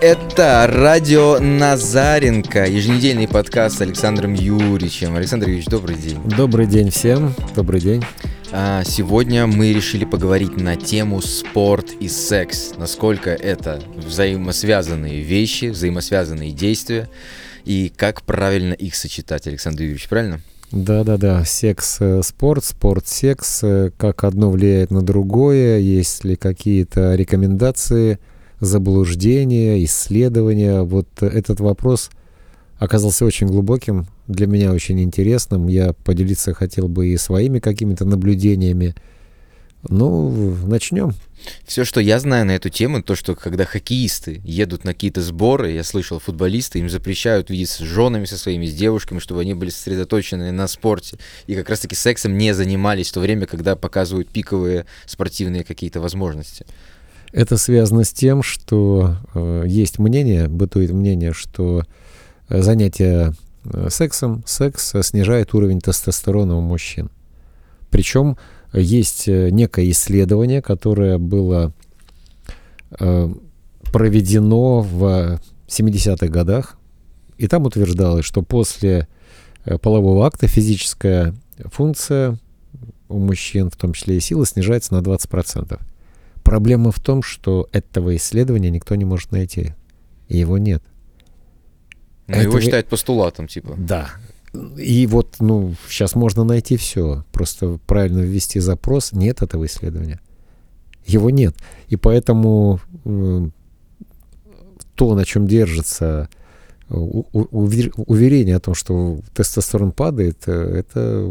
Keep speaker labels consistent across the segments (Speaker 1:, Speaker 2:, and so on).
Speaker 1: Это радио Назаренко, еженедельный подкаст с Александром Юрьевичем. Александр Юрьевич, добрый день.
Speaker 2: Добрый день всем, добрый день.
Speaker 1: А, сегодня мы решили поговорить на тему спорт и секс. Насколько это взаимосвязанные вещи, взаимосвязанные действия и как правильно их сочетать, Александр Юрьевич, правильно?
Speaker 2: Да-да-да, секс-спорт, э, спорт-секс, э, как одно влияет на другое, есть ли какие-то рекомендации, заблуждения, исследования. Вот этот вопрос оказался очень глубоким, для меня очень интересным. Я поделиться хотел бы и своими какими-то наблюдениями. Ну, начнем.
Speaker 1: Все, что я знаю на эту тему, то, что когда хоккеисты едут на какие-то сборы, я слышал, футболисты, им запрещают видеться с женами со своими, с девушками, чтобы они были сосредоточены на спорте. И как раз-таки сексом не занимались в то время, когда показывают пиковые спортивные какие-то возможности.
Speaker 2: Это связано с тем, что э, есть мнение, бытует мнение, что э, занятие э, сексом, секс снижает уровень тестостерона у мужчин. Причем есть э, некое исследование, которое было э, проведено в 70-х годах, и там утверждалось, что после э, полового акта физическая функция у мужчин, в том числе и сила, снижается на 20%. Проблема в том, что этого исследования никто не может найти. И его нет.
Speaker 1: Но этого... его считают постулатом, типа.
Speaker 2: Да, и вот, ну, сейчас можно найти все. Просто правильно ввести запрос. Нет этого исследования. Его нет. И поэтому то, на чем держится уверение о том, что тестостерон падает, э, это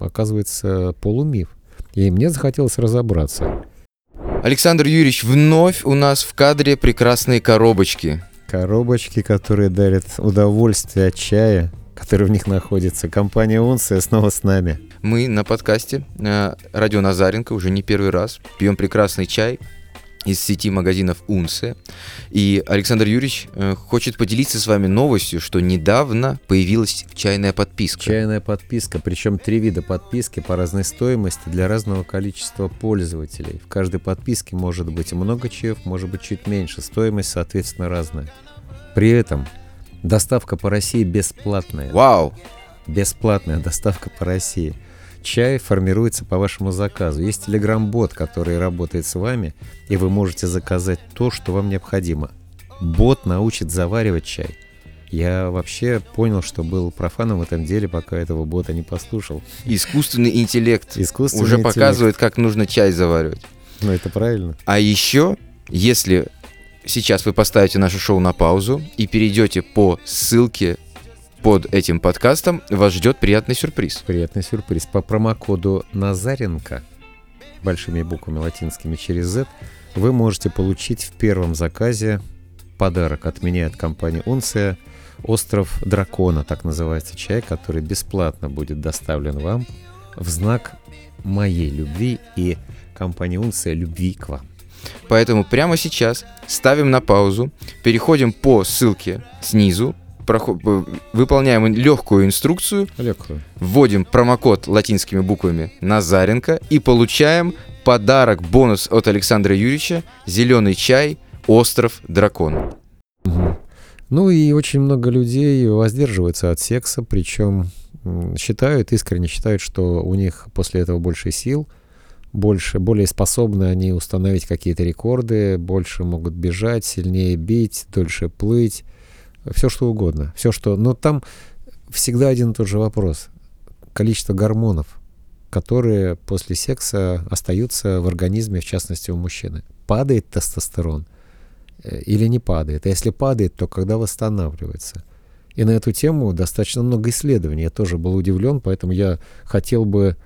Speaker 2: оказывается полумиф. И мне захотелось разобраться.
Speaker 1: Александр Юрьевич, вновь у нас в кадре прекрасные коробочки.
Speaker 2: Коробочки, которые дарят удовольствие от чая, который в них находится. Компания «Унция» снова с нами.
Speaker 1: Мы на подкасте э, «Радио Назаренко» уже не первый раз пьем прекрасный чай из сети магазинов «Унция». И Александр Юрьевич э, хочет поделиться с вами новостью, что недавно появилась чайная подписка.
Speaker 2: Чайная подписка, причем три вида подписки по разной стоимости для разного количества пользователей. В каждой подписке может быть много чаев, может быть чуть меньше. Стоимость, соответственно, разная. При этом Доставка по России бесплатная.
Speaker 1: Вау!
Speaker 2: Бесплатная доставка по России. Чай формируется по вашему заказу. Есть телеграм-бот, который работает с вами, и вы можете заказать то, что вам необходимо. Бот научит заваривать чай. Я вообще понял, что был профаном в этом деле, пока этого бота не послушал.
Speaker 1: Искусственный интеллект
Speaker 2: Искусственный
Speaker 1: уже
Speaker 2: интеллект.
Speaker 1: показывает, как нужно чай заваривать.
Speaker 2: Ну, это правильно.
Speaker 1: А еще, если сейчас вы поставите наше шоу на паузу и перейдете по ссылке под этим подкастом, вас ждет приятный сюрприз.
Speaker 2: Приятный сюрприз. По промокоду Назаренко, большими буквами латинскими через Z, вы можете получить в первом заказе подарок от меня, от компании Унция, «Остров дракона», так называется чай, который бесплатно будет доставлен вам в знак моей любви и компании Унция любви к вам.
Speaker 1: Поэтому прямо сейчас ставим на паузу, переходим по ссылке снизу, проход, выполняем легкую инструкцию,
Speaker 2: легкую.
Speaker 1: вводим промокод латинскими буквами Назаренко и получаем подарок, бонус от Александра Юрьевича «Зеленый чай. Остров дракона».
Speaker 2: Угу. Ну и очень много людей воздерживаются от секса, причем считают, искренне считают, что у них после этого больше сил – больше, более способны они установить какие-то рекорды, больше могут бежать, сильнее бить, дольше плыть, все что угодно. Все что... Но там всегда один и тот же вопрос. Количество гормонов, которые после секса остаются в организме, в частности у мужчины. Падает тестостерон э, или не падает? А если падает, то когда восстанавливается? И на эту тему достаточно много исследований. Я тоже был удивлен, поэтому я хотел бы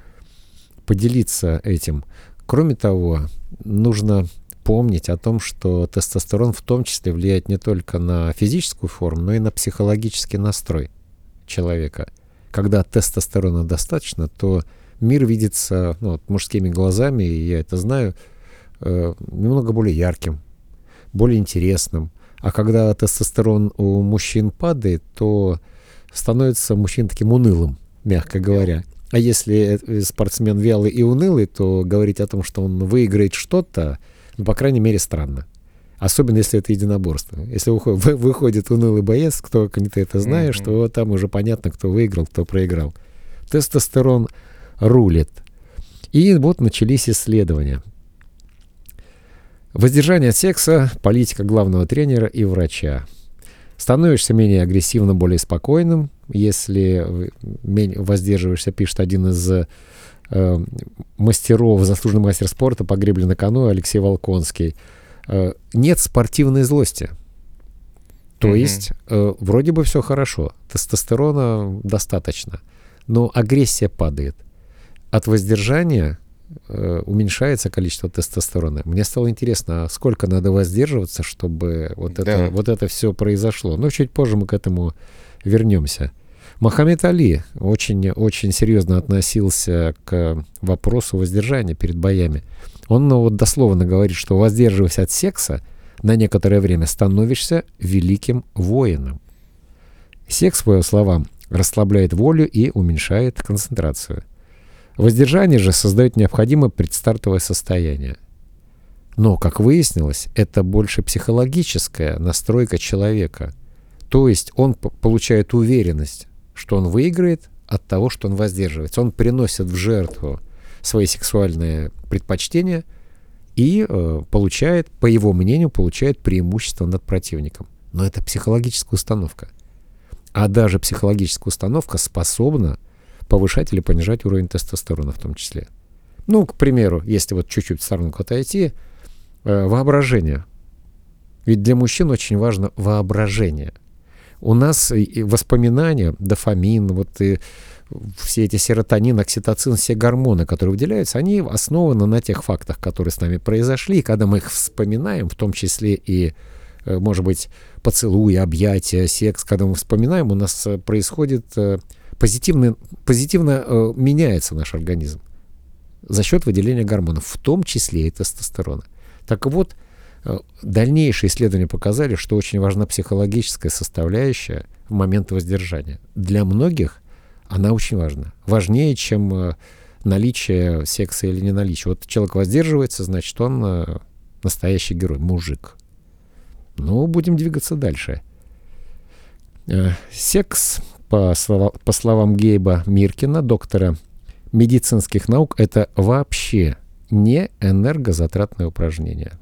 Speaker 2: поделиться этим. Кроме того, нужно помнить о том, что тестостерон в том числе влияет не только на физическую форму, но и на психологический настрой человека. Когда тестостерона достаточно, то мир видится ну, вот, мужскими глазами, и я это знаю, э, немного более ярким, более интересным. А когда тестостерон у мужчин падает, то становится мужчина таким унылым, мягко говоря. А если э, спортсмен вялый и унылый, то говорить о том, что он выиграет что-то, ну, по крайней мере, странно. Особенно если это единоборство. Если выходит, унылый боец, кто ты это знаешь, mm-hmm. то там уже понятно, кто выиграл, кто проиграл. Тестостерон рулит. И вот начались исследования. Воздержание от секса, политика главного тренера и врача. Становишься менее агрессивным, более спокойным, если воздерживаешься, пишет один из э, мастеров, заслуженный мастер спорта по гребле на каноэ Алексей Волконский. Э, нет спортивной злости. То mm-hmm. есть э, вроде бы все хорошо, тестостерона достаточно, но агрессия падает. От воздержания э, уменьшается количество тестостерона. Мне стало интересно, а сколько надо воздерживаться, чтобы вот да. это, вот это все произошло. Но чуть позже мы к этому вернемся. Мохаммед Али очень, очень серьезно относился к вопросу воздержания перед боями. Он ну, вот дословно говорит, что воздерживаясь от секса, на некоторое время становишься великим воином. Секс, по его словам, расслабляет волю и уменьшает концентрацию. Воздержание же создает необходимое предстартовое состояние. Но, как выяснилось, это больше психологическая настройка человека. То есть он получает уверенность, что он выиграет от того, что он воздерживается. Он приносит в жертву свои сексуальные предпочтения и э, получает, по его мнению, получает преимущество над противником. Но это психологическая установка. А даже психологическая установка способна повышать или понижать уровень тестостерона в том числе. Ну, к примеру, если вот чуть-чуть в сторонку отойти, э, воображение. Ведь для мужчин очень важно воображение. У нас воспоминания, дофамин, вот и все эти серотонин, окситоцин, все гормоны, которые выделяются, они основаны на тех фактах, которые с нами произошли. И когда мы их вспоминаем, в том числе и, э, может быть, поцелуи, объятия, секс, когда мы вспоминаем, у нас э, происходит э, позитивно, позитивно меняется наш организм за счет выделения гормонов, в том числе и тестостерона. Так вот, дальнейшие исследования показали, что очень важна психологическая составляющая в момент воздержания. Для многих она очень важна. Важнее, чем э, наличие секса или не наличие. Вот человек воздерживается, значит, он э, настоящий герой, мужик. Ну, будем двигаться дальше. Э, секс, по, слова, по словам Гейба Миркина, доктора медицинских наук, это вообще не энергозатратное упражнение.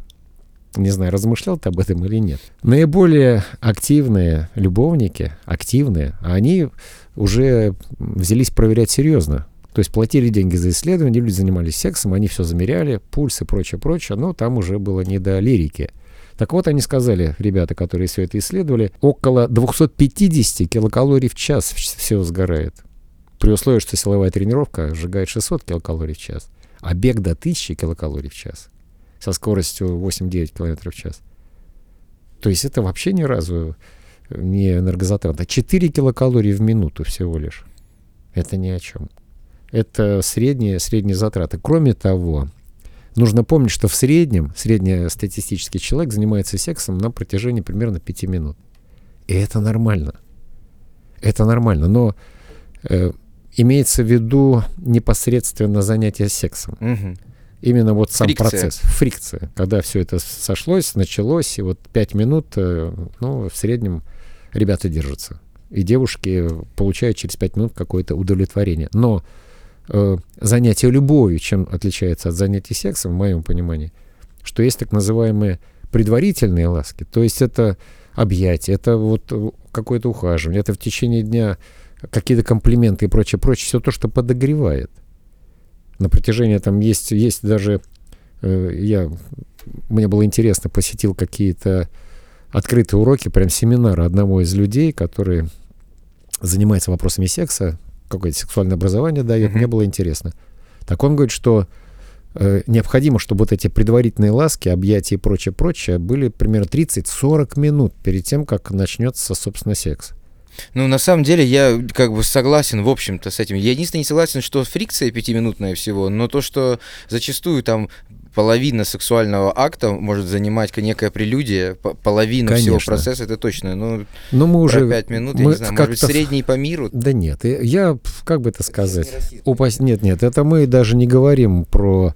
Speaker 2: Не знаю, размышлял ты об этом или нет. Наиболее активные любовники, активные, они уже взялись проверять серьезно. То есть платили деньги за исследования, люди занимались сексом, они все замеряли, пульс и прочее, прочее, но там уже было не до лирики. Так вот, они сказали, ребята, которые все это исследовали, около 250 килокалорий в час все сгорает. При условии, что силовая тренировка сжигает 600 килокалорий в час, а бег до 1000 килокалорий в час со скоростью 8-9 км в час. То есть это вообще ни разу не энергозатратно. 4 килокалории в минуту всего лишь. Это ни о чем. Это средние, средние затраты. Кроме того, нужно помнить, что в среднем среднестатистический человек занимается сексом на протяжении примерно 5 минут. И это нормально. Это нормально. Но э, имеется в виду непосредственно занятие сексом. Угу. Именно вот сам фрикция. процесс, фрикция, когда все это сошлось, началось, и вот 5 минут, э, ну, в среднем ребята держатся. И девушки получают через 5 минут какое-то удовлетворение. Но э, занятие любовью, чем отличается от занятий сексом, в моем понимании, что есть так называемые предварительные ласки. То есть это объятие, это вот какое-то ухаживание, это в течение дня какие-то комплименты и прочее, прочее, все то, что подогревает. На протяжении там есть, есть даже, э, я, мне было интересно, посетил какие-то открытые уроки, прям семинары одного из людей, который занимается вопросами секса, какое-то сексуальное образование дает, mm-hmm. мне было интересно. Так он говорит, что э, необходимо, чтобы вот эти предварительные ласки, объятия и прочее, прочее были примерно 30-40 минут перед тем, как начнется, собственно, секс.
Speaker 1: Ну, на самом деле, я как бы согласен, в общем-то, с этим. Я единственное не согласен, что фрикция пятиминутная всего, но то, что зачастую там половина сексуального акта может занимать некая прелюдия, половина Конечно. всего процесса, это точно. Ну,
Speaker 2: Но мы уже...
Speaker 1: пять минут, мы я не знаю, может быть, средний по миру?
Speaker 2: Да нет, я, как бы это сказать... Упасть... Нет, нет, это мы даже не говорим про...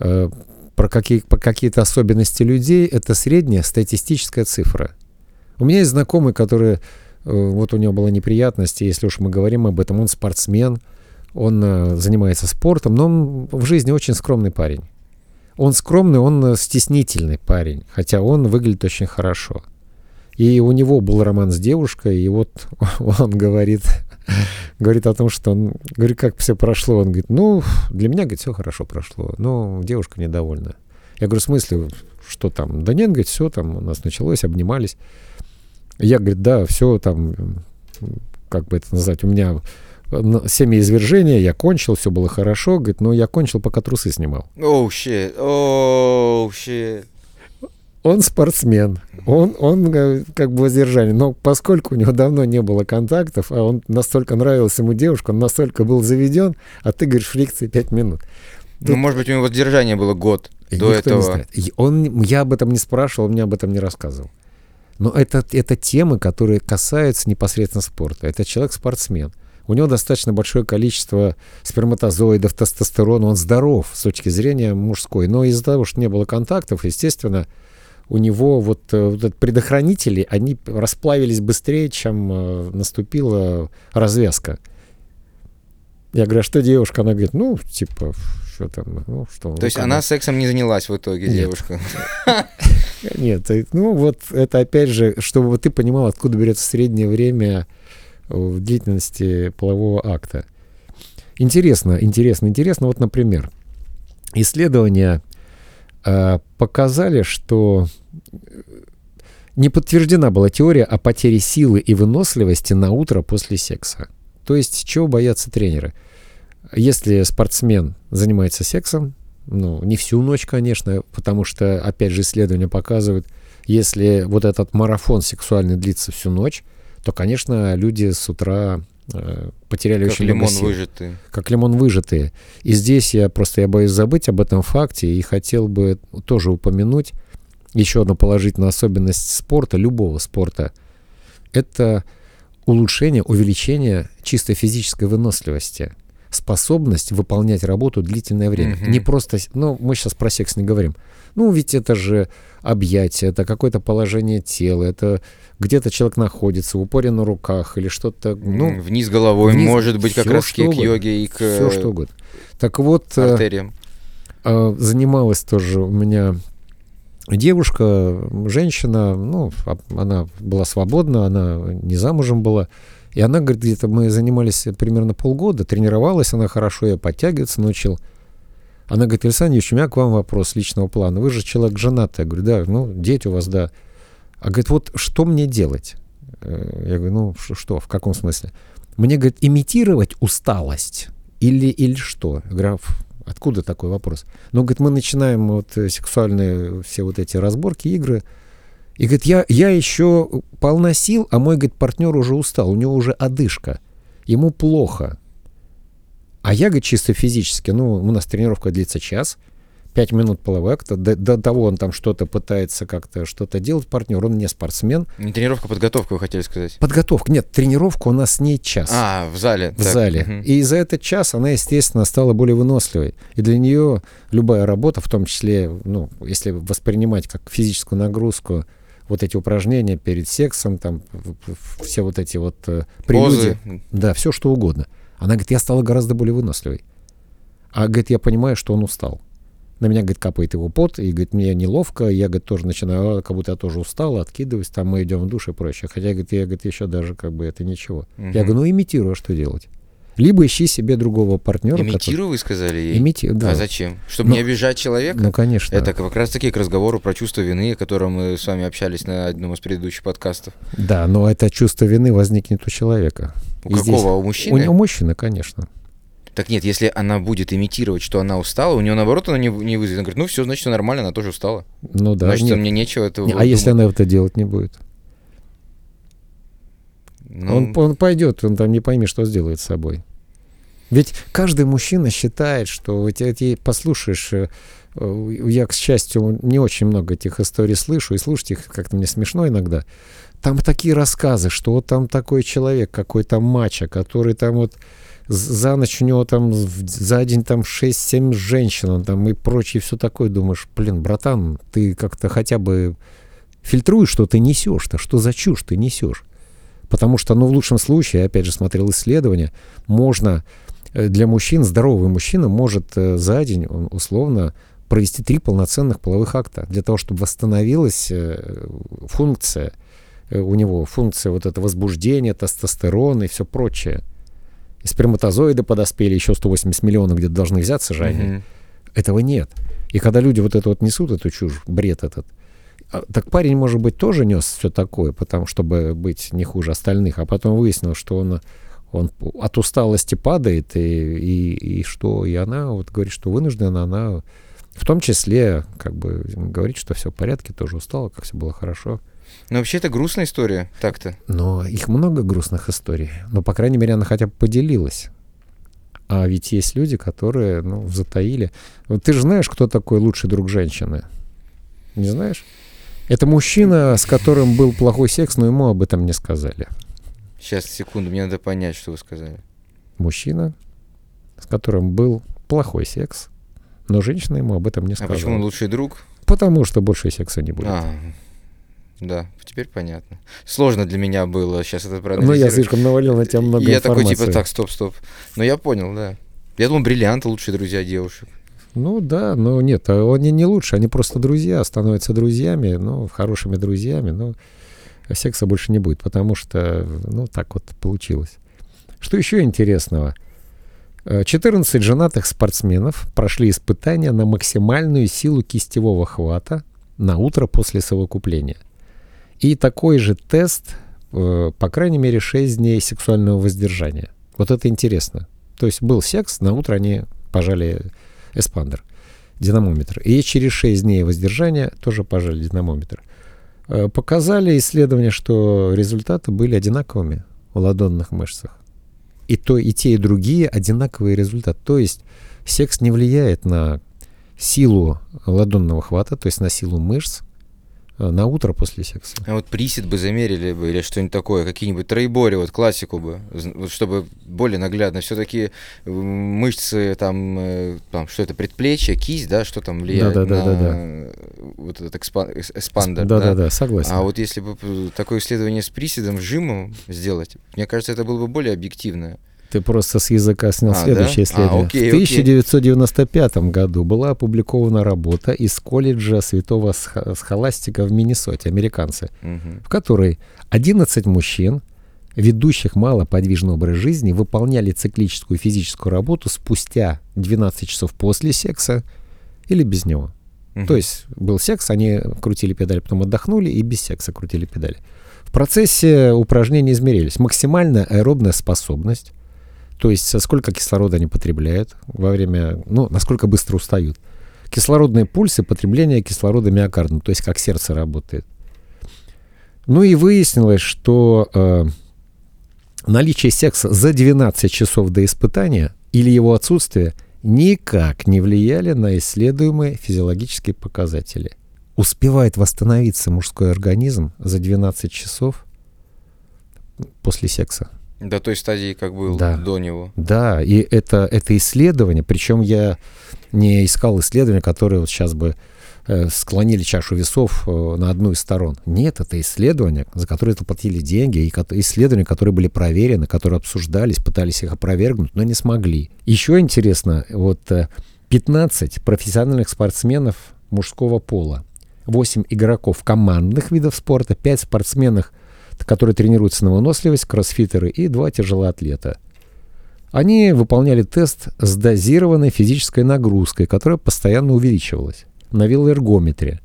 Speaker 2: Э, про, какие, про какие-то особенности людей, это средняя статистическая цифра. У меня есть знакомый, который, э, вот у него была неприятность, если уж мы говорим об этом, он спортсмен, он э, занимается спортом, но он в жизни очень скромный парень. Он скромный, он э, стеснительный парень, хотя он выглядит очень хорошо. И у него был роман с девушкой, и вот он говорит, говорит о том, что он, говорит, как все прошло. Он говорит, ну, для меня, говорит, все хорошо прошло, но девушка недовольна. Я говорю, в смысле, что там? Да нет, говорит, все там у нас началось, обнимались. Я, говорит, да, все там, как бы это назвать, у меня семяизвержение, я кончил, все было хорошо, говорит, но я кончил, пока трусы снимал.
Speaker 1: Оу, shit, оу, shit.
Speaker 2: Он спортсмен, он, он э, как бы воздержание, но поскольку у него давно не было контактов, а он настолько нравился ему девушка, он настолько был заведен, а ты говоришь фрикции 5 минут.
Speaker 1: Тут... Ну, может быть, у него воздержание было год и до этого. Не знает.
Speaker 2: Он, я об этом не спрашивал, он мне об этом не рассказывал. Но это, это темы, которые касаются непосредственно спорта. Это человек-спортсмен. У него достаточно большое количество сперматозоидов, тестостерона. Он здоров с точки зрения мужской. Но из-за того, что не было контактов, естественно, у него вот, э, вот предохранители, они расплавились быстрее, чем э, наступила развязка. Я говорю, а что девушка? Она говорит, ну, типа, что там, ну, что.
Speaker 1: То
Speaker 2: ну,
Speaker 1: есть она она сексом не занялась в итоге, Нет. девушка?
Speaker 2: Нет, ну вот это опять же, чтобы ты понимал, откуда берется среднее время в длительности полового акта. Интересно, интересно, интересно. Вот, например, исследования э, показали, что не подтверждена была теория о потере силы и выносливости на утро после секса. То есть, чего боятся тренеры? Если спортсмен занимается сексом, ну, не всю ночь, конечно, потому что, опять же, исследования показывают, если вот этот марафон сексуальный длится всю ночь, то, конечно, люди с утра э, потеряли
Speaker 1: как
Speaker 2: очень
Speaker 1: лимон
Speaker 2: много сил.
Speaker 1: выжатый.
Speaker 2: Как лимон выжатые. И здесь я просто я боюсь забыть об этом факте и хотел бы тоже упомянуть еще одну положительную особенность спорта, любого спорта. Это улучшение, увеличение чисто физической выносливости способность выполнять работу длительное время. Mm-hmm. Не просто, ну, мы сейчас про секс не говорим. Ну, ведь это же объятие, это какое-то положение тела, это где-то человек находится, в упоре на руках или что-то. Ну,
Speaker 1: вниз головой, вниз, может быть, как раз к йоге и к
Speaker 2: Все что угодно. Так вот,
Speaker 1: э, артериям.
Speaker 2: Э, занималась тоже у меня девушка, женщина, ну, она была свободна, она не замужем была. И она говорит, где-то мы занимались примерно полгода, тренировалась она хорошо, я подтягиваться научил. Она говорит, Александр Юрьевич, у меня к вам вопрос личного плана. Вы же человек женатый. Я говорю, да, ну, дети у вас, да. А говорит, вот что мне делать? Э, я говорю, ну, что, в каком смысле? Мне, говорит, имитировать усталость или, или что? Я говорю, «А откуда такой вопрос? Ну, говорит, мы начинаем вот э, сексуальные все вот эти разборки, игры, и говорит, я, я еще полна сил, а мой, говорит, партнер уже устал, у него уже одышка, ему плохо. А я, говорит, чисто физически, ну, у нас тренировка длится час, пять минут половой акта, до, до того он там что-то пытается как-то что-то делать, партнер, он не спортсмен.
Speaker 1: Не тренировка, подготовка, вы хотели сказать?
Speaker 2: Подготовка, нет, тренировка у нас не час.
Speaker 1: А, в зале.
Speaker 2: В так. зале. Угу. И за этот час она, естественно, стала более выносливой. И для нее любая работа, в том числе, ну, если воспринимать как физическую нагрузку, вот эти упражнения перед сексом, там все вот эти вот э, прелюдии. Да, все что угодно. Она говорит, я стала гораздо более выносливой. А, говорит, я понимаю, что он устал. На меня, говорит, капает его пот, и, говорит, мне неловко, я, говорит, тоже начинаю, а, как будто я тоже устал, откидываюсь, там мы идем в душ и прочее. Хотя, говорит, я, говорит, еще даже как бы это ничего. Угу. Я говорю, ну имитирую, а что делать? Либо ищи себе другого партнера.
Speaker 1: Имитирую, который... вы сказали ей?
Speaker 2: Имитирую, да.
Speaker 1: А зачем? Чтобы ну, не обижать человека?
Speaker 2: Ну, конечно.
Speaker 1: Это как раз таки к разговору про чувство вины, о котором мы с вами общались на одном из предыдущих подкастов.
Speaker 2: Да, но это чувство вины возникнет у человека.
Speaker 1: У И какого? Здесь... У мужчины?
Speaker 2: У, у мужчины, конечно.
Speaker 1: Так нет, если она будет имитировать, что она устала, у нее наоборот она не, не вызовет. Она говорит, ну все, значит, все нормально, она тоже устала.
Speaker 2: Ну да.
Speaker 1: Значит, нет. мне нечего этого.
Speaker 2: Не, а если она это делать не будет? Ну... Он, он пойдет, он там не пойми, что сделает с собой. Ведь каждый мужчина считает, что эти, послушаешь, э, я, к счастью, не очень много этих историй слышу, и слушать их как-то мне смешно иногда. Там такие рассказы, что вот там такой человек, какой-то мачо, который там вот за ночь у него там за день там 6-7 женщин там и прочее, все такое. Думаешь, блин, братан, ты как-то хотя бы фильтруешь, что ты несешь-то, что за чушь ты несешь. Потому что, ну, в лучшем случае, я опять же смотрел исследования, можно э, для мужчин, здоровый мужчина может э, за день, он условно, провести три полноценных половых акта для того, чтобы восстановилась э, функция у него, функция вот это возбуждения, тестостерон и все прочее. И сперматозоиды подоспели, еще 180 миллионов где-то должны взяться же они. Mm-hmm. Этого нет. И когда люди вот это вот несут, эту чушь, бред этот, так парень, может быть, тоже нес все такое, потому чтобы быть не хуже остальных, а потом выяснил, что он, он от усталости падает, и, и, и что, и она вот говорит, что вынуждена она в том числе как бы говорит, что все в порядке, тоже устала, как все было хорошо.
Speaker 1: Но вообще это грустная история, так-то.
Speaker 2: Но их много грустных историй. Но, по крайней мере, она хотя бы поделилась. А ведь есть люди, которые, ну, затаили. Вот ты же знаешь, кто такой лучший друг женщины? Не знаешь? Это мужчина, с которым был плохой секс, но ему об этом не сказали.
Speaker 1: Сейчас, секунду, мне надо понять, что вы сказали.
Speaker 2: Мужчина, с которым был плохой секс, но женщина ему об этом не сказала.
Speaker 1: А почему он лучший друг?
Speaker 2: Потому что больше секса не будет.
Speaker 1: А, да, теперь понятно. Сложно для меня было сейчас это
Speaker 2: проанализировать. Ну, я слишком навалил на тебя много
Speaker 1: Я
Speaker 2: информации.
Speaker 1: такой, типа, так, стоп, стоп. Но я понял, да. Я думал, бриллианты лучшие друзья девушек.
Speaker 2: Ну да, но нет, а они не лучше, они просто друзья, становятся друзьями, ну, хорошими друзьями, но секса больше не будет, потому что, ну, так вот получилось. Что еще интересного? 14 э, женатых спортсменов прошли испытания на максимальную силу кистевого хвата на утро после совокупления – и такой же тест, э, по крайней мере, 6 дней сексуального воздержания. Вот это интересно. То есть был секс, на утро они пожали эспандер, динамометр. И через 6 дней воздержания тоже пожали динамометр. Э, показали исследования, что результаты были одинаковыми в ладонных мышцах. И то, и те, и другие одинаковые результаты. То есть секс не влияет на силу ладонного хвата, то есть на силу мышц, на утро после секса.
Speaker 1: А вот присед бы замерили бы или что-нибудь такое, какие-нибудь троебори, вот классику бы, вот чтобы более наглядно. Все-таки мышцы там, э, там, что это, предплечье, кисть, да, что там влияет да, да, на да, да, вот этот эспандер.
Speaker 2: Да, да, да, согласен.
Speaker 1: А вот если бы такое исследование с приседом, жимом сделать, мне кажется, это было бы более объективно.
Speaker 2: Ты просто с языка снял а, следующее да? исследование. А, окей, в 1995 окей. году была опубликована работа из колледжа Святого Схоластика в Миннесоте, американцы, угу. в которой 11 мужчин, ведущих малоподвижный образ жизни, выполняли циклическую физическую работу спустя 12 часов после секса или без него. Угу. То есть был секс, они крутили педаль, потом отдохнули и без секса крутили педали. В процессе упражнений измерились максимальная аэробная способность, то есть сколько кислорода они потребляют во время, ну, насколько быстро устают. Кислородные пульсы, потребление кислорода миокардом, то есть как сердце работает. Ну и выяснилось, что э, наличие секса за 12 часов до испытания или его отсутствие никак не влияли на исследуемые физиологические показатели. Успевает восстановиться мужской организм за 12 часов после секса.
Speaker 1: До той стадии, как был да. до него.
Speaker 2: Да, и это, это исследование, причем я не искал исследования, которые вот сейчас бы э, склонили чашу весов э, на одну из сторон. Нет, это исследования, за которые заплатили деньги, и исследования, которые были проверены, которые обсуждались, пытались их опровергнуть, но не смогли. Еще интересно, вот 15 э, профессиональных спортсменов мужского пола, 8 игроков командных видов спорта, 5 спортсменов которые тренируются на выносливость, кроссфитеры и два тяжелоатлета. Они выполняли тест с дозированной физической нагрузкой, которая постоянно увеличивалась на велоэргометре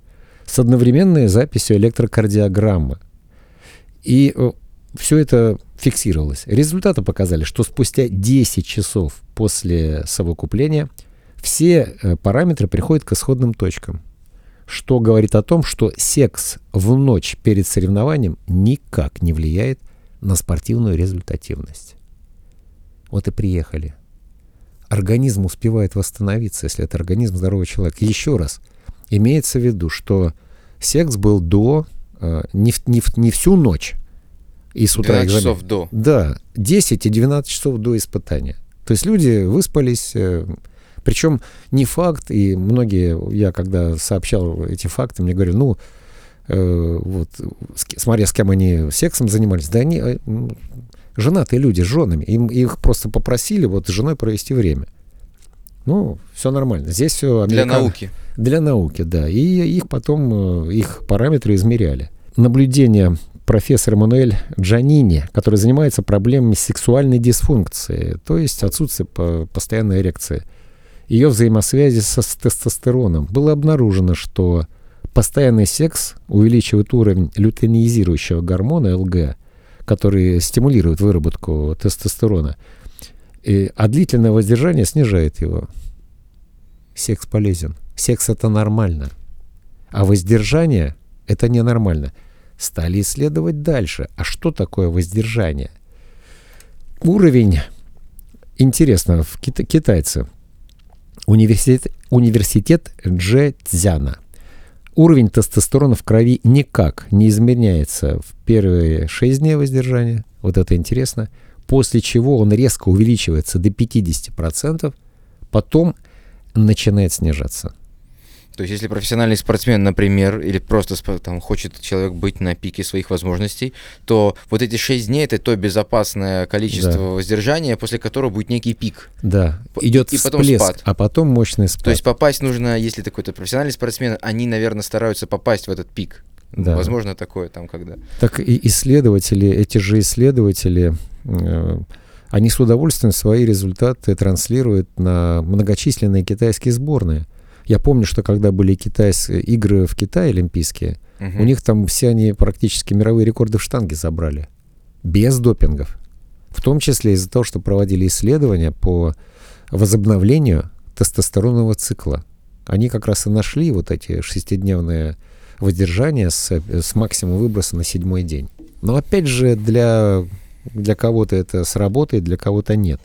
Speaker 2: с одновременной записью электрокардиограммы. И э, все это фиксировалось. Результаты показали, что спустя 10 часов после совокупления все э, параметры приходят к исходным точкам что говорит о том, что секс в ночь перед соревнованием никак не влияет на спортивную результативность. Вот и приехали. организм успевает восстановиться, если это организм здорового человека. Еще раз, имеется в виду, что секс был до, э, не, в, не, в, не всю ночь, и с утра
Speaker 1: 12 часов до.
Speaker 2: Да, 10 и 12 часов до испытания. То есть люди выспались, э, причем не факт, и многие, я когда сообщал эти факты, мне говорили, ну, э, вот, смотря с кем они сексом занимались, да они э, женатые люди с женами, им их просто попросили вот с женой провести время. Ну, все нормально. Здесь все
Speaker 1: американ... Для науки.
Speaker 2: Для науки, да. И их потом, э, их параметры измеряли. Наблюдение профессор Эммануэль Джанини, который занимается проблемами сексуальной дисфункции, то есть отсутствие постоянной эрекции. Ее взаимосвязи со тестостероном. Было обнаружено, что постоянный секс увеличивает уровень лютeinизирующего гормона ЛГ, который стимулирует выработку тестостерона, и, а длительное воздержание снижает его. Секс полезен. Секс это нормально. А воздержание это ненормально. Стали исследовать дальше. А что такое воздержание? Уровень, интересно, в кита- китайцы. Университет, университет Джэцзяна. Уровень тестостерона в крови никак не изменяется в первые 6 дней воздержания. Вот это интересно. После чего он резко увеличивается до 50%, потом начинает снижаться.
Speaker 1: То есть, если профессиональный спортсмен, например, или просто там, хочет человек быть на пике своих возможностей, то вот эти 6 дней это то безопасное количество да. воздержания, после которого будет некий пик.
Speaker 2: Да. Идет и потом всплеск, спад. а потом мощный спад.
Speaker 1: То есть попасть нужно, если ты какой-то профессиональный спортсмен, они, наверное, стараются попасть в этот пик. Да. Возможно, такое там когда.
Speaker 2: Так и исследователи, эти же исследователи, э, они с удовольствием свои результаты транслируют на многочисленные китайские сборные. Я помню, что когда были китайские игры в Китае олимпийские, угу. у них там все они практически мировые рекорды в штанге забрали. Без допингов. В том числе из-за того, что проводили исследования по возобновлению тестостеронового цикла. Они как раз и нашли вот эти шестидневные воздержания с, с максимум выброса на седьмой день. Но опять же, для, для кого-то это сработает, для кого-то нет.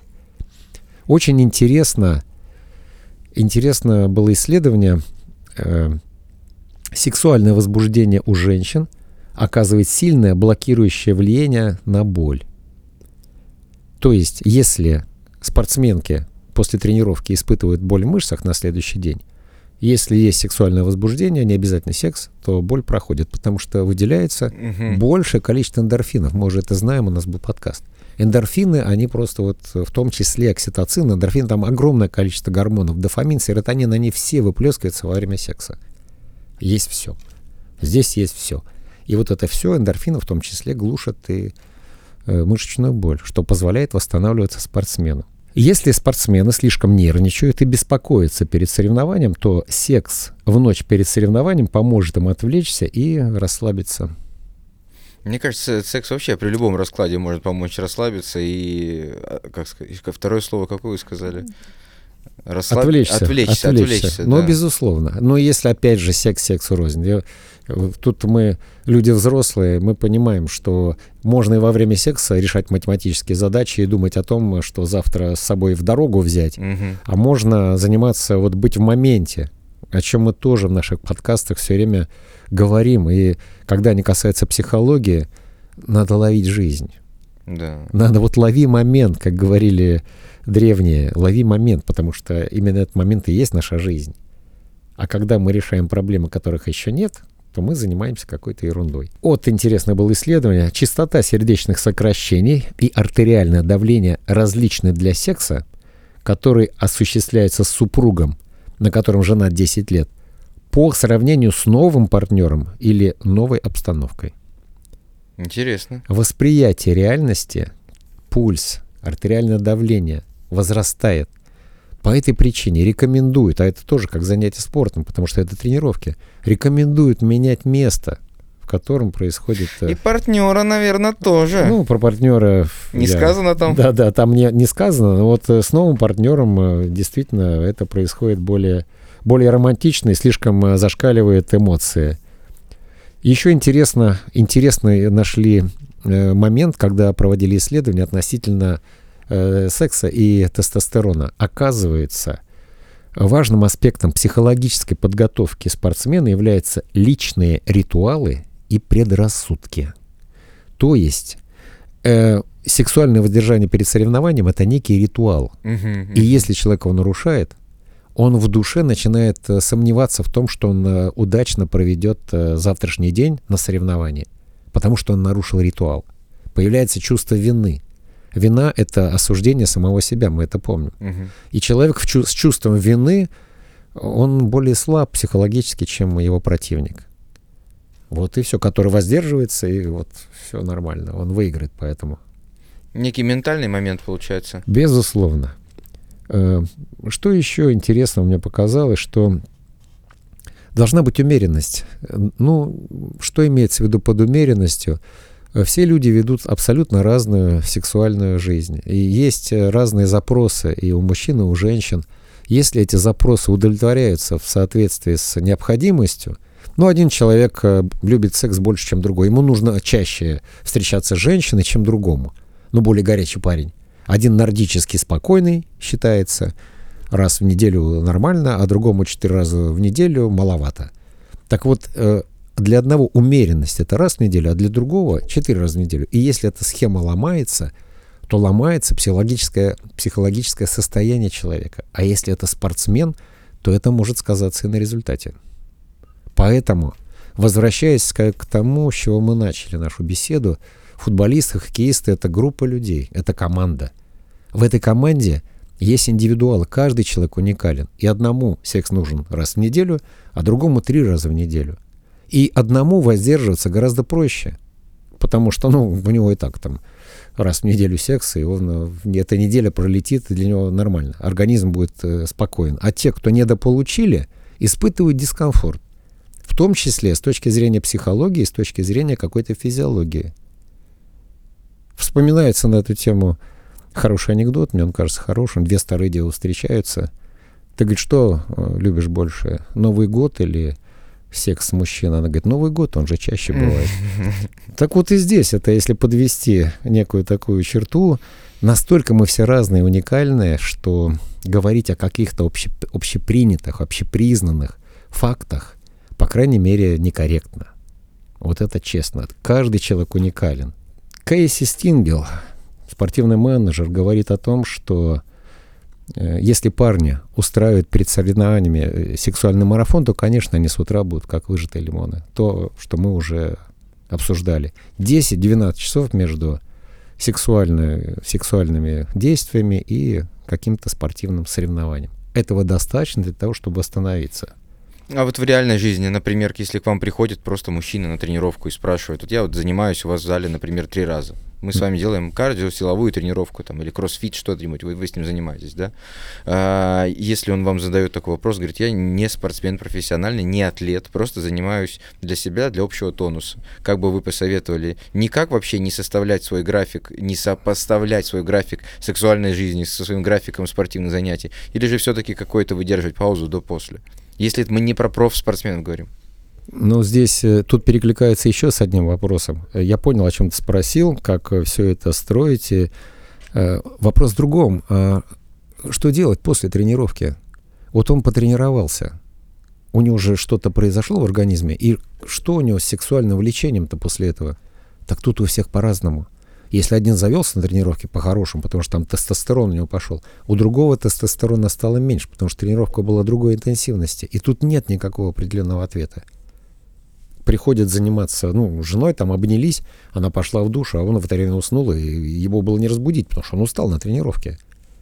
Speaker 2: Очень интересно интересно было исследование, э, сексуальное возбуждение у женщин оказывает сильное блокирующее влияние на боль. То есть, если спортсменки после тренировки испытывают боль в мышцах на следующий день, если есть сексуальное возбуждение, не обязательно секс, то боль проходит, потому что выделяется угу. большее количество эндорфинов. Мы уже это знаем, у нас был подкаст. Эндорфины, они просто вот, в том числе окситоцин, эндорфин, там огромное количество гормонов, дофамин, серотонин, они все выплескиваются во время секса. Есть все. Здесь есть все. И вот это все эндорфины в том числе глушат и э, мышечную боль, что позволяет восстанавливаться спортсмену. Если спортсмены слишком нервничают и беспокоятся перед соревнованием, то секс в ночь перед соревнованием поможет им отвлечься и расслабиться.
Speaker 1: Мне кажется, секс вообще при любом раскладе может помочь расслабиться и, а, как сказать, второе слово какое вы сказали?
Speaker 2: Расслаб... Отвлечься. Отвлечься, отвлечься. отвлечься Но, да. безусловно. Но если, опять же, секс сексу рознь. Я... Тут мы, люди взрослые, мы понимаем, что можно и во время секса решать математические задачи и думать о том, что завтра с собой в дорогу взять, угу. а можно заниматься, вот быть в моменте, о чем мы тоже в наших подкастах все время говорим. И когда они касаются психологии, надо ловить жизнь.
Speaker 1: Да.
Speaker 2: Надо вот лови момент, как говорили древние, лови момент, потому что именно этот момент и есть наша жизнь. А когда мы решаем проблемы, которых еще нет, то мы занимаемся какой-то ерундой. Вот интересное было исследование. Частота сердечных сокращений и артериальное давление различны для секса, который осуществляется с супругом, на котором жена 10 лет – по сравнению с новым партнером или новой обстановкой.
Speaker 1: Интересно.
Speaker 2: Восприятие реальности, пульс, артериальное давление возрастает. По этой причине рекомендуют, а это тоже как занятие спортом, потому что это тренировки, рекомендуют менять место, в котором происходит...
Speaker 1: Э, И партнера, наверное, тоже.
Speaker 2: Ну, про партнера...
Speaker 1: Не я, сказано там?
Speaker 2: Да-да, там не, не сказано, но вот э, с новым партнером э, действительно это происходит более более романтичный, слишком э, зашкаливает эмоции. Еще интересно, интересно нашли момент, когда проводили исследования относительно э, секса и тестостерона. Оказывается, важным аспектом психологической подготовки спортсмена являются личные ритуалы и предрассудки. То есть э, сексуальное воздержание перед соревнованием это некий ритуал.
Speaker 1: Мгм,
Speaker 2: И
Speaker 1: мгм.
Speaker 2: если человек его нарушает, он в душе начинает э, сомневаться в том, что он э, удачно проведет завтрашний день на соревновании, потому что он нарушил ритуал. Появляется чувство вины. Вина — это осуждение самого себя, мы это помним.
Speaker 1: Мгм.
Speaker 2: И человек в чу- с чувством вины, он более слаб психологически, чем его противник. Вот и все, который воздерживается, и вот все нормально, он выиграет поэтому.
Speaker 1: Некий ментальный момент получается.
Speaker 2: Безусловно. Э, Что еще интересно мне показалось, что должна быть умеренность. Ну, что имеется в виду под умеренностью? Все люди ведут абсолютно разную сексуальную жизнь. И есть разные запросы и у мужчин, и у женщин. Если эти запросы удовлетворяются в соответствии с необходимостью, ну, один человек э, любит секс больше, чем другой. Ему нужно чаще встречаться с женщиной, чем другому. Ну, более горячий парень. Один нордически спокойный считается, раз в неделю нормально, а другому четыре раза в неделю маловато. Так вот, э, для одного умеренность это раз в неделю, а для другого четыре раза в неделю. И если эта схема ломается, то ломается психологическое, психологическое состояние человека. А если это спортсмен, то это может сказаться и на результате. Поэтому, возвращаясь к, тому, с чего мы начали нашу беседу, футболисты, хоккеисты — это группа людей, это команда. В этой команде есть индивидуалы, каждый человек уникален. И одному секс нужен раз в неделю, а другому три раза в неделю. И одному воздерживаться гораздо проще, потому что, ну, у него и так там раз в неделю секс, и он, э, эта неделя пролетит, и для него нормально. Организм будет э, спокоен. А те, кто недополучили, испытывают дискомфорт. В том числе с точки зрения психологии, с точки зрения какой-то физиологии. Вспоминается на эту тему хороший анекдот, мне он кажется хорошим. Две старые девы встречаются. Ты, говорит, что э, любишь больше, Новый год или секс с мужчиной? Она говорит, Новый год, он же чаще бывает. Так вот и здесь, это если подвести некую такую черту, настолько мы все разные, уникальные, что говорить о каких-то обще- общепринятых, общепризнанных фактах, по крайней мере, некорректно. Вот это честно. Каждый человек уникален. Кейси Стингел, спортивный менеджер, говорит о том, что если парни устраивают перед соревнованиями э, сексуальный марафон, то, конечно, они с утра будут как выжатые лимоны. То, что мы уже обсуждали. 10-12 часов между сексуальными действиями и каким-то спортивным соревнованием. Этого достаточно для того, чтобы остановиться.
Speaker 1: А вот в реальной жизни, например, если к вам приходит просто мужчина на тренировку и спрашивает, вот я вот занимаюсь у вас в зале, например, три раза. Мы с вами делаем кардио, силовую тренировку там, или кроссфит, что-нибудь, вы, вы с ним занимаетесь, да? А, если он вам задает такой вопрос, говорит, я не спортсмен профессиональный, не атлет, просто занимаюсь для себя, для общего тонуса. Как бы вы посоветовали, никак вообще не составлять свой график, не сопоставлять свой график сексуальной жизни со своим графиком спортивных занятий, или же все-таки какой-то выдерживать паузу до-после? Если мы не про профспортсменов говорим.
Speaker 2: Но здесь э, тут перекликается еще с одним вопросом. Э, Я понял, о чем ты спросил, как все это строить. Э, вопрос в другом. А что делать после тренировки? Вот он потренировался. У него же что-то произошло в организме. И что у него с сексуальным влечением-то после этого? Так тут у всех по-разному. Если один завелся на тренировке по-хорошему, потому что там тестостерон у него пошел, у другого тестостерона стало меньше, потому что тренировка была другой интенсивности. И тут нет никакого определенного ответа приходит заниматься, ну, с женой там обнялись, она пошла в душ, а он в это время уснул, и его было не разбудить, потому что он устал на тренировке.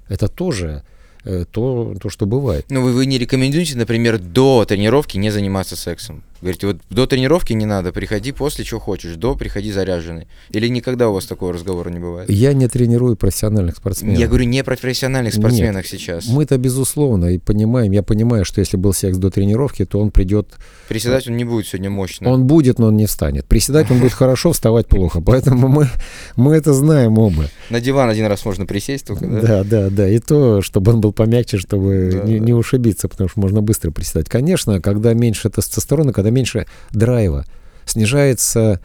Speaker 2: Это тоже э, то, то, что бывает.
Speaker 1: Ну, вы, вы не рекомендуете, например, до тренировки не заниматься сексом? Говорите, вот до тренировки не надо, приходи после, что хочешь, до приходи заряженный. Или никогда у вас такого разговора не бывает?
Speaker 2: Я не тренирую профессиональных спортсменов.
Speaker 1: Я говорю не про профессиональных
Speaker 2: Нет.
Speaker 1: спортсменах сейчас.
Speaker 2: Мы-то безусловно и понимаем, я понимаю, что если был секс до тренировки, то он придет,
Speaker 1: Приседать он не будет сегодня мощно.
Speaker 2: он будет, но он не встанет. Приседать он будет хорошо, вставать плохо. Поэтому мы, мы это знаем оба.
Speaker 1: На диван один раз можно присесть только, да?
Speaker 2: Да, да, да. И то, чтобы он был помягче, чтобы
Speaker 1: Да,
Speaker 2: не,
Speaker 1: да.
Speaker 2: не ушибиться, потому что можно быстро приседать. Конечно, когда меньше тестостерона, когда меньше драйва, снижается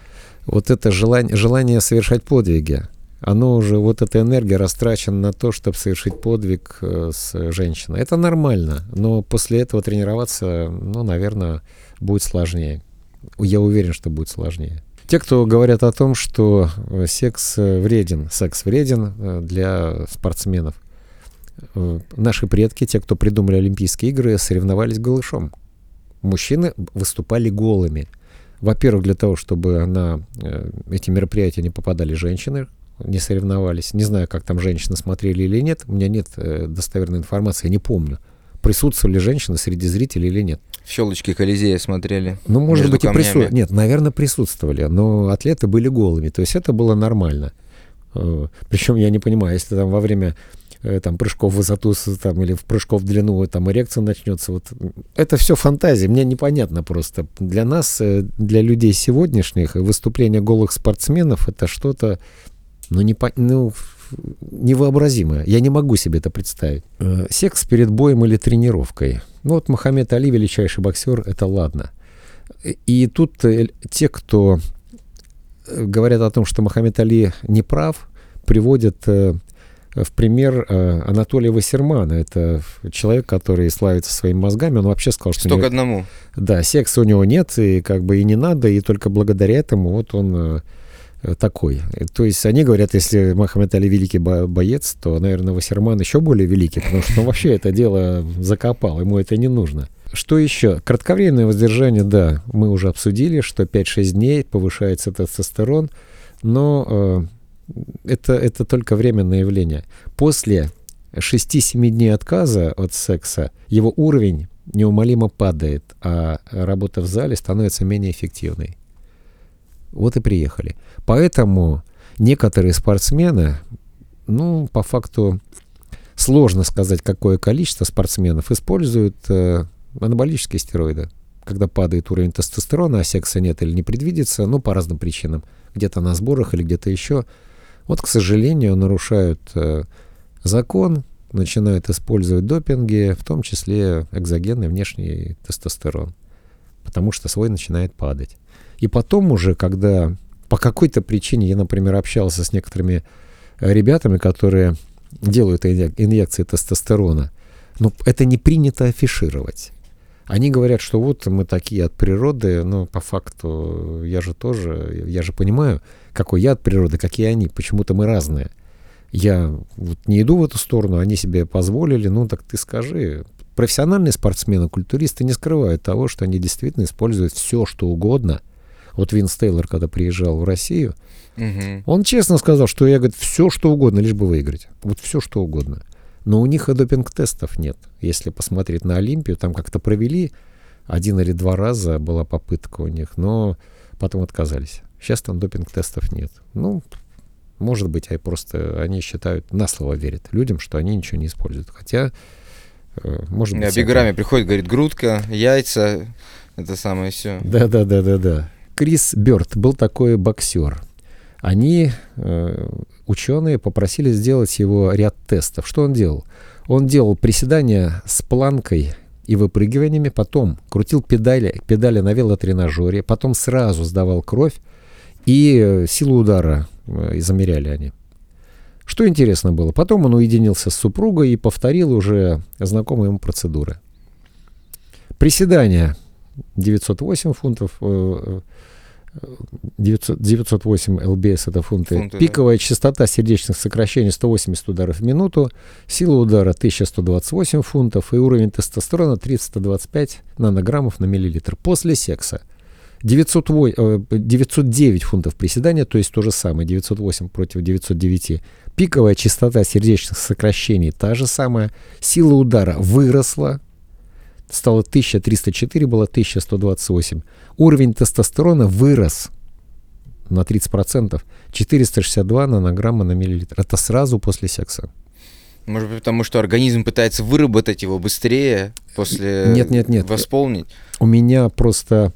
Speaker 2: вот это желание, желание совершать подвиги. оно уже, вот эта энергия растрачена на то, чтобы совершить подвиг э, с женщиной. Это нормально, но после этого тренироваться, ну, наверное, будет сложнее. Я уверен, что будет сложнее. Те, кто говорят о том, что э, секс э, вреден, секс вреден для спортсменов. Наши предки, те, кто придумали Олимпийские игры, соревновались голышом. Мужчины выступали голыми. Во-первых, для того, чтобы на эти мероприятия не попадали женщины, не соревновались. Не знаю, как там женщины смотрели или нет. У меня нет э, достоверной информации, я не помню. Присутствовали женщины среди зрителей или нет.
Speaker 1: В щелочке Колизея смотрели.
Speaker 2: Ну, может быть, и присутствовали. Нет, наверное, присутствовали, но атлеты были голыми. То есть это было нормально. Э, Причем я не понимаю, если там во время э, там, прыжков в высоту там, или в прыжков в длину там эрекция начнется. Вот. Это все фантазии, мне непонятно просто. Для нас, для людей сегодняшних, выступление голых спортсменов это что-то ну, не, по, ну, невообразимое. Я не могу себе это представить. Э, секс перед боем или тренировкой. Ну вот Мохаммед Али, величайший боксер, это ладно. И тут э, те, кто э, говорят о том, что Мохаммед Али не прав, приводят в пример Анатолия Вассермана. Это человек, который славится своими мозгами. Он вообще сказал, что...
Speaker 1: Что к одному.
Speaker 2: Да, секса у него нет, и как бы и не надо, и только благодаря этому вот он Э, такой. То есть они говорят, если Мохаммед Али великий боец, то, наверное, Вассерман еще более великий, потому что он вообще это дело закопал, ему это не нужно. Что еще? Кратковременное воздержание, да, мы уже обсудили, что 5-6 дней повышается тестостерон, но э, это, это только временное явление. После 6-7 дней отказа от секса его уровень неумолимо падает, а работа в зале становится менее эффективной. Вот и приехали. Поэтому некоторые спортсмены, ну, по факту, сложно сказать, какое количество спортсменов используют э, анаболические стероиды. Когда падает уровень тестостерона, а секса нет или не предвидится, ну, по разным причинам. Где-то на сборах или где-то еще. Вот, к сожалению, нарушают э, закон, начинают использовать допинги, в том числе экзогенный внешний тестостерон. Потому что свой начинает падать. И потом уже, когда по какой-то причине я, например, общался с некоторыми ребятами, которые делают инъекции тестостерона, но это не принято афишировать. Они говорят, что вот мы такие от природы, но по факту я же тоже, я же понимаю, какой я от природы, какие они, почему-то мы разные. Я вот не иду в эту сторону, они себе позволили, ну так ты скажи. Профессиональные спортсмены, культуристы не скрывают того, что они действительно используют все, что угодно – вот Винс Тейлор, когда приезжал в Россию, угу. он честно сказал, что я, говорит, все что угодно, лишь бы выиграть. Вот все что угодно. Но у них и допинг-тестов нет. Если посмотреть на Олимпию, там как-то провели один или два раза была попытка у них, но потом отказались. Сейчас там допинг-тестов нет. Ну, может быть, а просто они считают, на слово верят людям, что они ничего не используют. Хотя,
Speaker 1: э, может быть... А биграми приходит, говорит, грудка, яйца, это самое все.
Speaker 2: Да-да-да-да-да. Крис Бёрд был такой боксер. Они, э, ученые, попросили сделать его ряд тестов. Что он делал? Он делал приседания с планкой и выпрыгиваниями, потом крутил педали, педали на велотренажере, потом сразу сдавал кровь и э, силу удара э, замеряли они. Что интересно было, потом он уединился с супругой и повторил уже знакомые ему процедуры. Приседания 908 фунтов, 900, 908 ЛБС это фунты. фунты Пиковая да. частота сердечных сокращений 180 ударов в минуту, сила удара 1128 фунтов и уровень тестостерона 325 нанограммов на миллилитр. После секса 908, 909 э, фунтов приседания, то есть то же самое, 908 против 909. Пиковая частота сердечных сокращений та же самая. Сила удара выросла стало 1304, было 1128. Уровень тестостерона вырос на 30%, 462 нанограмма на миллилитр. Это сразу после секса.
Speaker 1: Может быть, потому что организм пытается выработать его быстрее после
Speaker 2: нет, нет, нет.
Speaker 1: восполнить?
Speaker 2: У меня просто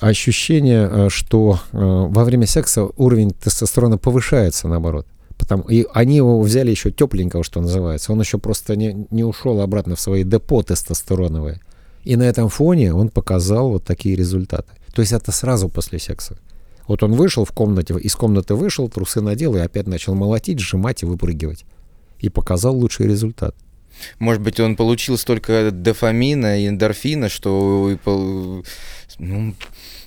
Speaker 2: ощущение, э, что э, во время секса уровень тестостерона повышается, наоборот. Потому, и они его взяли еще тепленького, что называется. Он еще просто не, не ушел обратно в свои депо тестостероновые. И на этом фоне он показал вот такие результаты. То есть это сразу после секса. Вот он вышел в комнате, из комнаты вышел, трусы надел и опять начал молотить, сжимать и выпрыгивать. И показал лучший результат.
Speaker 1: Может быть, он получил столько дофамина и эндорфина, что, ну,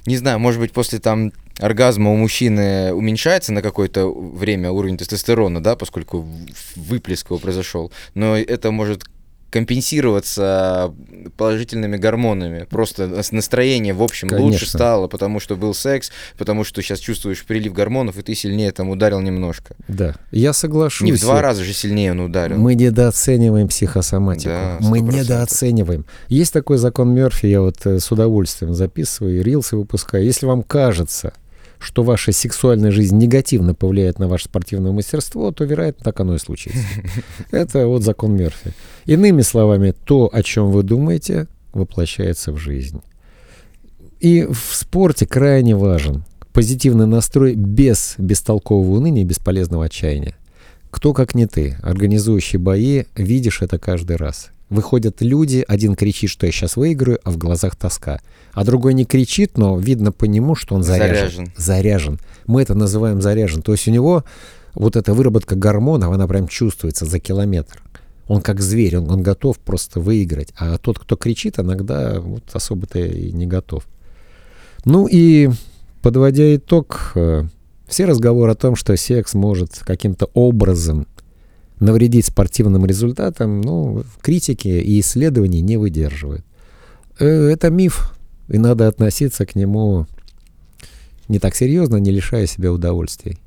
Speaker 1: не знаю, может быть, после там оргазма у мужчины уменьшается на какое-то время уровень тестостерона, да, поскольку выплеск его произошел, но это может компенсироваться положительными гормонами. Просто настроение, в общем, Конечно. лучше стало, потому что был секс, потому что сейчас чувствуешь прилив гормонов, и ты сильнее там ударил немножко.
Speaker 2: Да, я соглашусь.
Speaker 1: Не в два раза же сильнее он ударил.
Speaker 2: Мы недооцениваем психосоматику. Да, Мы недооцениваем. Есть такой закон Мерфи, я вот э, с удовольствием записываю, рилсы выпускаю. Если вам кажется, что ваша сексуальная жизнь негативно повлияет на ваше спортивное мастерство, то, вероятно, так оно и случится. Это вот закон Мерфи. Иными словами, то, о чем вы думаете, воплощается в жизнь. И в спорте крайне важен позитивный настрой без бестолкового уныния и бесполезного отчаяния. Кто, как не ты, организующий бои, видишь это каждый раз. Выходят люди, один кричит, что я сейчас выиграю, а в глазах тоска. А другой не кричит, но видно по нему, что он заряжен. Заряжен. заряжен. Мы это называем заряжен. То есть у него вот эта выработка гормонов, она прям чувствуется за километр. Он как зверь, он, он готов просто выиграть. А тот, кто кричит, иногда вот особо-то и не готов. Ну и подводя итог, э, все разговоры о том, что секс может каким-то образом навредить спортивным результатам, ну, критики и исследований не выдерживают. Э, это миф, и надо относиться к нему не так серьезно, не лишая себя удовольствий.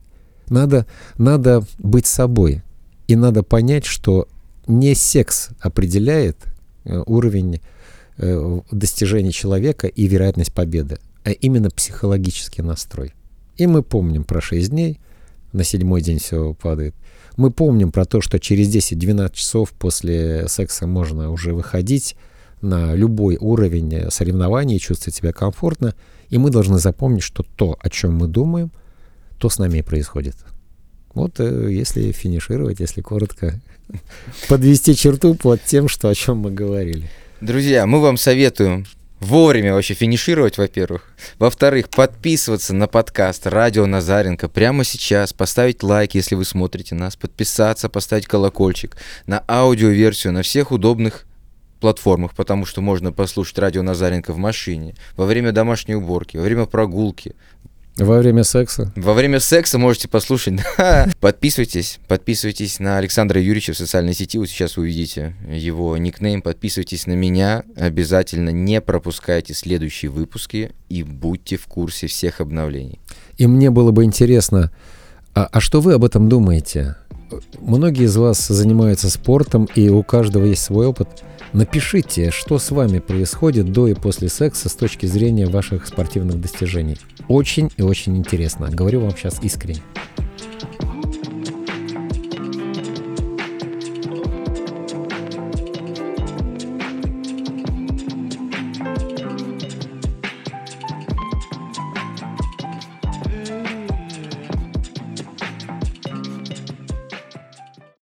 Speaker 2: Надо, надо быть собой, и надо понять, что не секс определяет э, уровень э, достижений человека и вероятность победы, а именно психологический настрой. И мы помним про 6 дней, на седьмой день все падает – мы помним про то, что через 10-12 часов после секса можно уже выходить на любой уровень соревнований чувствовать себя комфортно. И мы должны запомнить, что то, о чем мы думаем, то с нами и происходит. Вот э, если финишировать, если коротко, подвести черту под тем, что о чем мы говорили.
Speaker 1: Друзья, мы вам советуем вовремя вообще финишировать, во-первых. Во-вторых, подписываться на подкаст Радио Назаренко прямо сейчас, поставить лайк, если вы смотрите нас, подписаться, поставить колокольчик на аудиоверсию на всех удобных платформах, потому что можно послушать радио Назаренко в машине, во время домашней уборки, во время прогулки,
Speaker 2: во время секса?
Speaker 1: Во время секса можете послушать. Подписывайтесь. Подписывайтесь на Александра Юрьевича в социальной сети. Вот сейчас увидите его никнейм. Подписывайтесь на меня. Обязательно не пропускайте следующие выпуски и будьте в курсе всех обновлений.
Speaker 2: И мне было бы интересно, а, а что вы об этом думаете? Многие из вас занимаются спортом, и у каждого есть свой опыт. Напишите, что с вами происходит до и после секса с точки зрения ваших спортивных достижений. Очень и очень интересно. Говорю вам сейчас искренне.